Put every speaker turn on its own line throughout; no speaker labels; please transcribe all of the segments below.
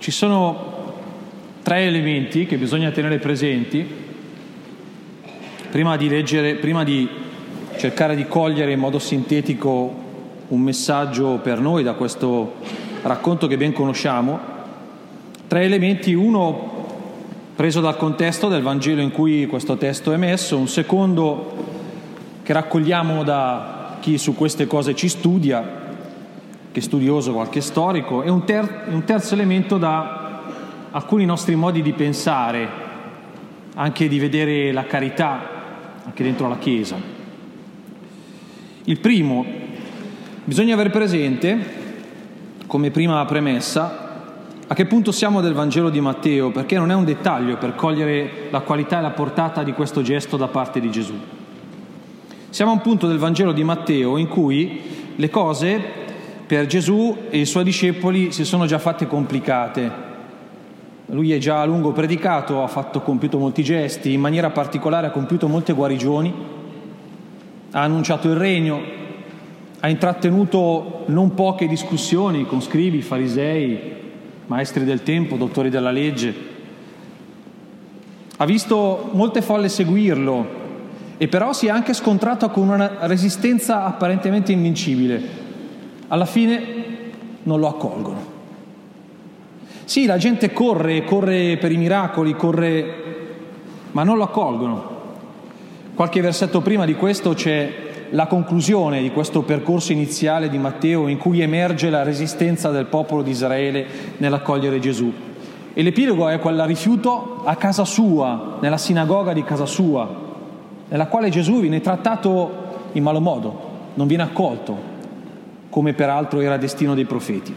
Ci sono tre elementi che bisogna tenere presenti prima di leggere, prima di cercare di cogliere in modo sintetico un messaggio per noi da questo racconto che ben conosciamo. Tre elementi, uno preso dal contesto del Vangelo in cui questo testo è messo, un secondo che raccogliamo da chi su queste cose ci studia, che studioso, qualche storico, e un, ter- un terzo elemento da alcuni nostri modi di pensare, anche di vedere la carità, anche dentro la Chiesa. Il primo, bisogna avere presente, come prima premessa, a che punto siamo del Vangelo di Matteo, perché non è un dettaglio per cogliere la qualità e la portata di questo gesto da parte di Gesù. Siamo a un punto del Vangelo di Matteo in cui le cose per Gesù e i suoi discepoli si sono già fatte complicate. Lui è già a lungo predicato, ha fatto, compiuto molti gesti, in maniera particolare ha compiuto molte guarigioni, ha annunciato il regno, ha intrattenuto non poche discussioni con scribi, farisei, maestri del tempo, dottori della legge. Ha visto molte folle seguirlo e però si è anche scontrato con una resistenza apparentemente invincibile alla fine non lo accolgono. Sì, la gente corre, corre per i miracoli, corre, ma non lo accolgono. Qualche versetto prima di questo c'è la conclusione di questo percorso iniziale di Matteo in cui emerge la resistenza del popolo di Israele nell'accogliere Gesù. E l'epilogo è quel rifiuto a casa sua, nella sinagoga di casa sua, nella quale Gesù viene trattato in malo modo, non viene accolto, come peraltro era destino dei profeti.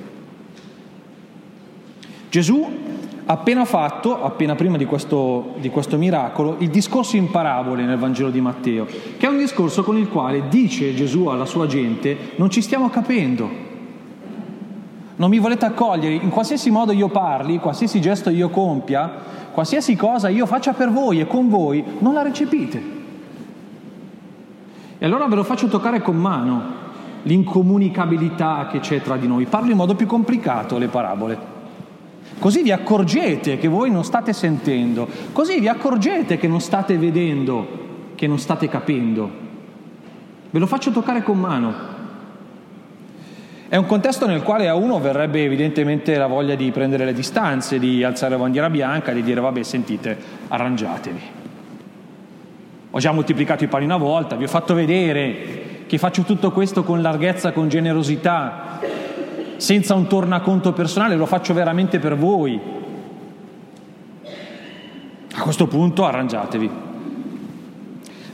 Gesù appena fatto, appena prima di questo, di questo, miracolo, il discorso in parabole nel Vangelo di Matteo, che è un discorso con il quale dice Gesù alla sua gente, non ci stiamo capendo, non mi volete accogliere, in qualsiasi modo io parli, qualsiasi gesto io compia, qualsiasi cosa io faccia per voi e con voi, non la recepite. E allora ve lo faccio toccare con mano, l'incomunicabilità che c'è tra di noi. Parlo in modo più complicato le parabole. Così vi accorgete che voi non state sentendo, così vi accorgete che non state vedendo, che non state capendo. Ve lo faccio toccare con mano. È un contesto nel quale a uno verrebbe evidentemente la voglia di prendere le distanze, di alzare la bandiera bianca, di dire vabbè sentite, arrangiatevi. Ho già moltiplicato i pani una volta, vi ho fatto vedere che faccio tutto questo con larghezza, con generosità, senza un tornaconto personale, lo faccio veramente per voi. A questo punto arrangiatevi.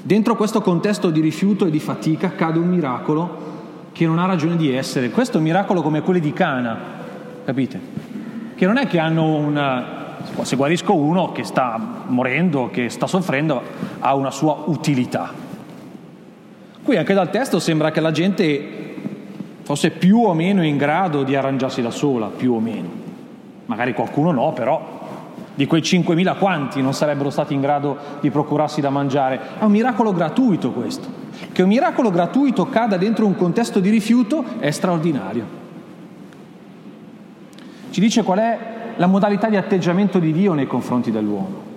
Dentro questo contesto di rifiuto e di fatica accade un miracolo che non ha ragione di essere. Questo è un miracolo come quelli di Cana, capite? Che non è che hanno una... Se guarisco uno che sta morendo, che sta soffrendo, ha una sua utilità. Qui anche dal testo sembra che la gente fosse più o meno in grado di arrangiarsi da sola, più o meno. Magari qualcuno no, però di quei 5.000 quanti non sarebbero stati in grado di procurarsi da mangiare? È un miracolo gratuito questo. Che un miracolo gratuito cada dentro un contesto di rifiuto è straordinario. Ci dice qual è la modalità di atteggiamento di Dio nei confronti dell'uomo.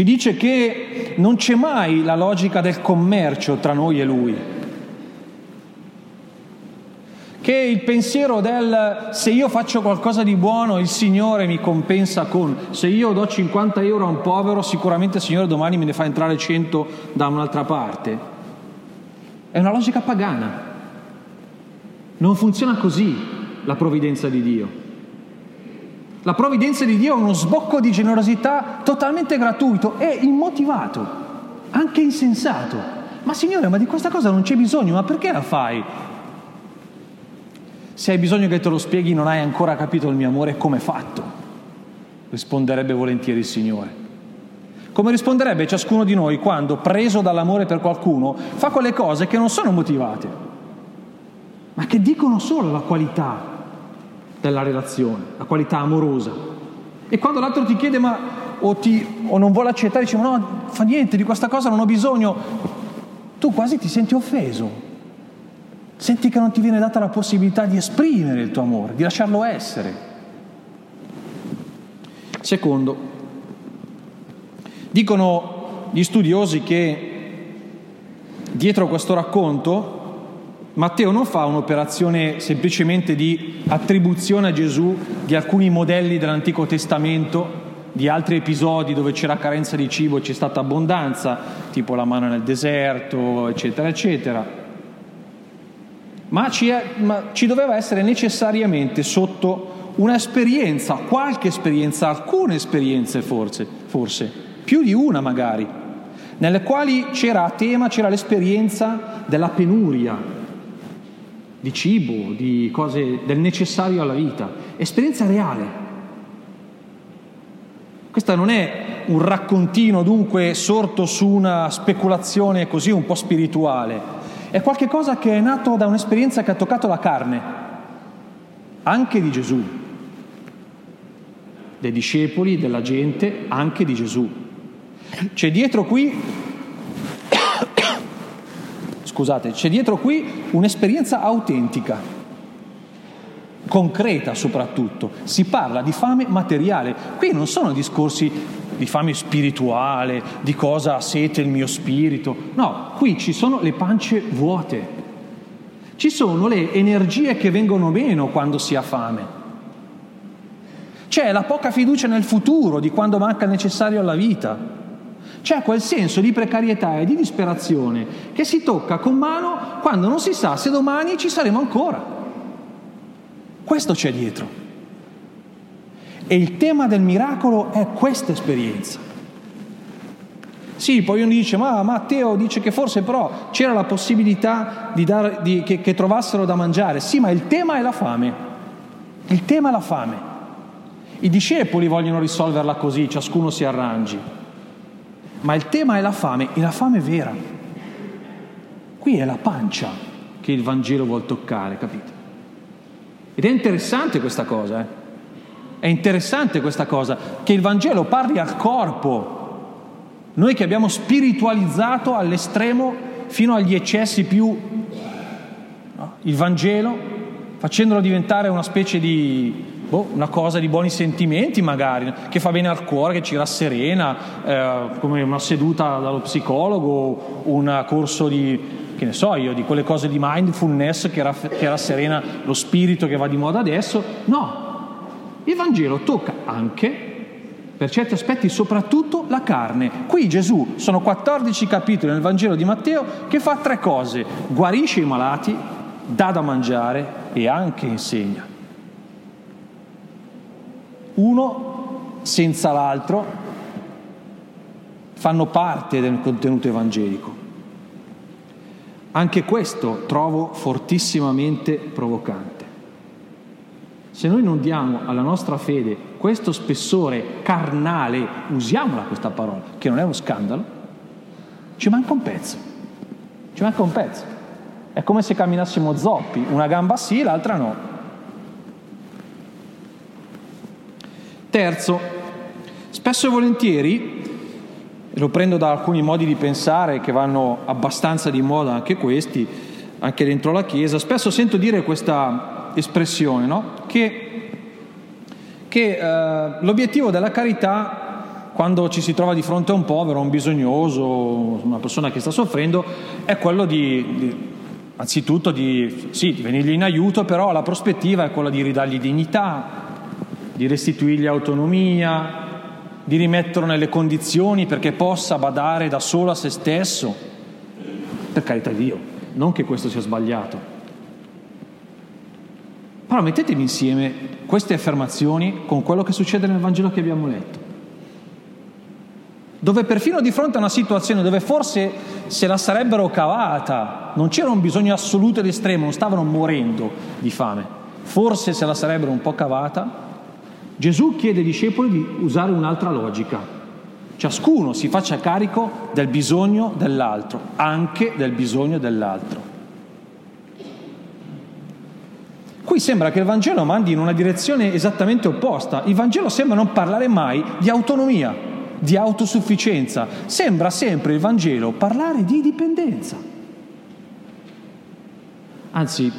Ci dice che non c'è mai la logica del commercio tra noi e lui. Che il pensiero del se io faccio qualcosa di buono il Signore mi compensa con, se io do 50 euro a un povero sicuramente il Signore domani me ne fa entrare 100 da un'altra parte. È una logica pagana. Non funziona così la provvidenza di Dio. La provvidenza di Dio è uno sbocco di generosità totalmente gratuito e immotivato, anche insensato. Ma Signore, ma di questa cosa non c'è bisogno, ma perché la fai? Se hai bisogno che te lo spieghi non hai ancora capito il mio amore come fatto, risponderebbe volentieri il Signore. Come risponderebbe ciascuno di noi quando, preso dall'amore per qualcuno, fa quelle cose che non sono motivate, ma che dicono solo la qualità della relazione, la qualità amorosa. E quando l'altro ti chiede ma o, ti, o non vuole accettare, dice ma no, fa niente, di questa cosa non ho bisogno, tu quasi ti senti offeso. Senti che non ti viene data la possibilità di esprimere il tuo amore, di lasciarlo essere. Secondo, dicono gli studiosi che dietro questo racconto Matteo non fa un'operazione semplicemente di attribuzione a Gesù di alcuni modelli dell'Antico Testamento, di altri episodi dove c'era carenza di cibo e c'è stata abbondanza, tipo la mano nel deserto, eccetera, eccetera. Ma ci, è, ma ci doveva essere necessariamente sotto un'esperienza, qualche esperienza, alcune esperienze forse, forse, più di una magari, nelle quali c'era a tema, c'era l'esperienza della penuria, di cibo, di cose del necessario alla vita, esperienza reale. Questa non è un raccontino dunque sorto su una speculazione così un po' spirituale, è qualcosa che è nato da un'esperienza che ha toccato la carne, anche di Gesù, dei discepoli, della gente, anche di Gesù. C'è dietro qui scusate, c'è dietro qui un'esperienza autentica, concreta soprattutto. Si parla di fame materiale. Qui non sono discorsi di fame spirituale, di cosa ha sete il mio spirito. No, qui ci sono le pance vuote. Ci sono le energie che vengono meno quando si ha fame. C'è la poca fiducia nel futuro, di quando manca il necessario alla vita. C'è quel senso di precarietà e di disperazione che si tocca con mano quando non si sa se domani ci saremo ancora. Questo c'è dietro. E il tema del miracolo è questa esperienza. Sì, poi uno dice, ma Matteo dice che forse però c'era la possibilità di dare, di, che, che trovassero da mangiare. Sì, ma il tema è la fame. Il tema è la fame. I discepoli vogliono risolverla così, ciascuno si arrangi ma il tema è la fame e la fame vera. Qui è la pancia che il Vangelo vuol toccare, capite? Ed è interessante questa cosa, eh? È interessante questa cosa, che il Vangelo parli al corpo. Noi che abbiamo spiritualizzato all'estremo fino agli eccessi più no? il Vangelo, facendolo diventare una specie di boh, una cosa di buoni sentimenti magari, che fa bene al cuore, che ci rasserena, eh, come una seduta dallo psicologo, un corso di, che ne so io, di quelle cose di mindfulness che, raff- che rasserena lo spirito che va di moda adesso. No, il Vangelo tocca anche per certi aspetti soprattutto la carne. Qui Gesù, sono 14 capitoli nel Vangelo di Matteo, che fa tre cose. Guarisce i malati, dà da mangiare e anche insegna uno senza l'altro fanno parte del contenuto evangelico. Anche questo trovo fortissimamente provocante. Se noi non diamo alla nostra fede questo spessore carnale, usiamola questa parola, che non è uno scandalo, ci manca un pezzo. Ci manca un pezzo. È come se camminassimo zoppi, una gamba sì, l'altra no. Terzo, spesso e volentieri, lo prendo da alcuni modi di pensare che vanno abbastanza di moda anche questi, anche dentro la Chiesa, spesso sento dire questa espressione, no? che, che eh, l'obiettivo della carità quando ci si trova di fronte a un povero, un bisognoso, una persona che sta soffrendo, è quello di, di anzitutto di, sì, di venirgli in aiuto, però la prospettiva è quella di ridargli dignità, di restituirgli autonomia, di rimetterlo nelle condizioni perché possa badare da solo a se stesso. Per carità di Dio, non che questo sia sbagliato. Però mettetemi insieme queste affermazioni con quello che succede nel Vangelo che abbiamo letto. Dove perfino di fronte a una situazione dove forse se la sarebbero cavata, non c'era un bisogno assoluto ed estremo, non stavano morendo di fame, forse se la sarebbero un po' cavata, Gesù chiede ai discepoli di usare un'altra logica. Ciascuno si faccia carico del bisogno dell'altro, anche del bisogno dell'altro. Qui sembra che il Vangelo mandi in una direzione esattamente opposta. Il Vangelo sembra non parlare mai di autonomia, di autosufficienza. Sembra sempre il Vangelo parlare di dipendenza. anzi,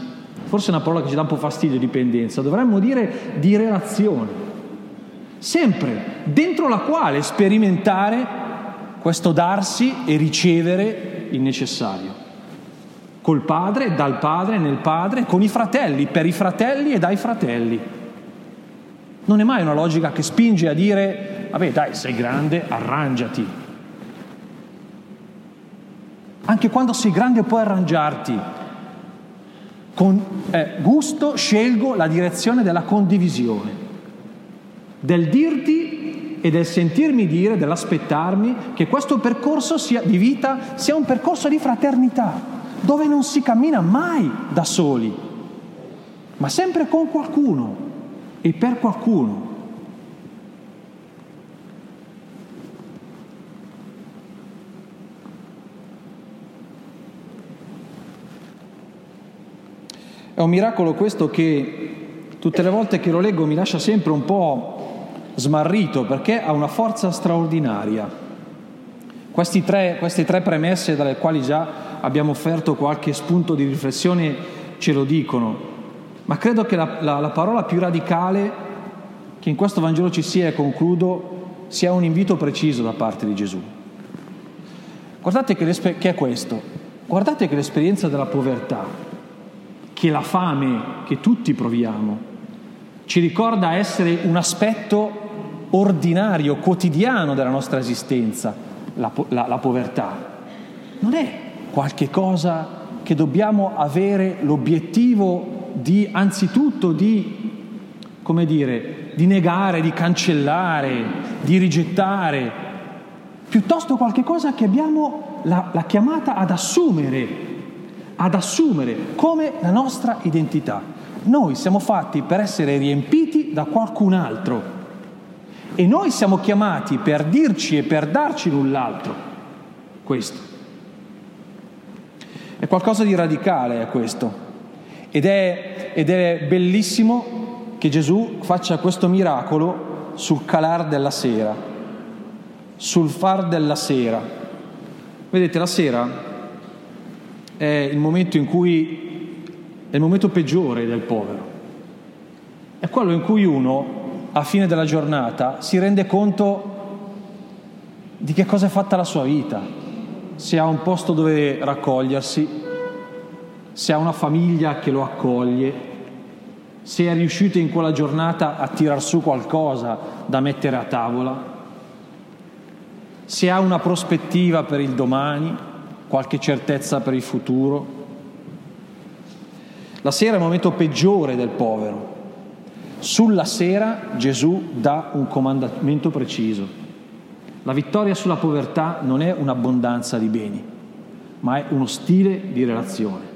forse è una parola che ci dà un po' fastidio, dipendenza, dovremmo dire di relazione, sempre dentro la quale sperimentare questo darsi e ricevere il necessario. Col Padre, dal Padre, nel Padre, con i fratelli, per i fratelli e dai fratelli. Non è mai una logica che spinge a dire, vabbè dai, sei grande, arrangiati. Anche quando sei grande puoi arrangiarti. Con eh, gusto scelgo la direzione della condivisione, del dirti e del sentirmi dire, dell'aspettarmi che questo percorso sia, di vita sia un percorso di fraternità, dove non si cammina mai da soli, ma sempre con qualcuno e per qualcuno. È un miracolo questo che tutte le volte che lo leggo mi lascia sempre un po' smarrito perché ha una forza straordinaria. Tre, queste tre premesse dalle quali già abbiamo offerto qualche spunto di riflessione ce lo dicono, ma credo che la, la, la parola più radicale che in questo Vangelo ci sia, e concludo, sia un invito preciso da parte di Gesù. Guardate che, che è questo, guardate che l'esperienza della povertà, che la fame che tutti proviamo ci ricorda essere un aspetto ordinario, quotidiano della nostra esistenza, la, la, la povertà. Non è qualche cosa che dobbiamo avere l'obiettivo di, anzitutto, di, come dire, di negare, di cancellare, di rigettare, piuttosto qualche cosa che abbiamo la, la chiamata ad assumere ad assumere come la nostra identità. Noi siamo fatti per essere riempiti da qualcun altro e noi siamo chiamati per dirci e per darci null'altro. Questo. È qualcosa di radicale è questo. Ed è, ed è bellissimo che Gesù faccia questo miracolo sul calar della sera, sul far della sera. Vedete, la sera è il momento in cui è il momento peggiore del povero. È quello in cui uno, a fine della giornata, si rende conto di che cosa è fatta la sua vita, se ha un posto dove raccogliersi, se ha una famiglia che lo accoglie, se è riuscito in quella giornata a tirar su qualcosa da mettere a tavola, se ha una prospettiva per il domani, qualche certezza per il futuro. La sera è il momento peggiore del povero. Sulla sera Gesù dà un comandamento preciso. La vittoria sulla povertà non è un'abbondanza di beni, ma è uno stile di relazione.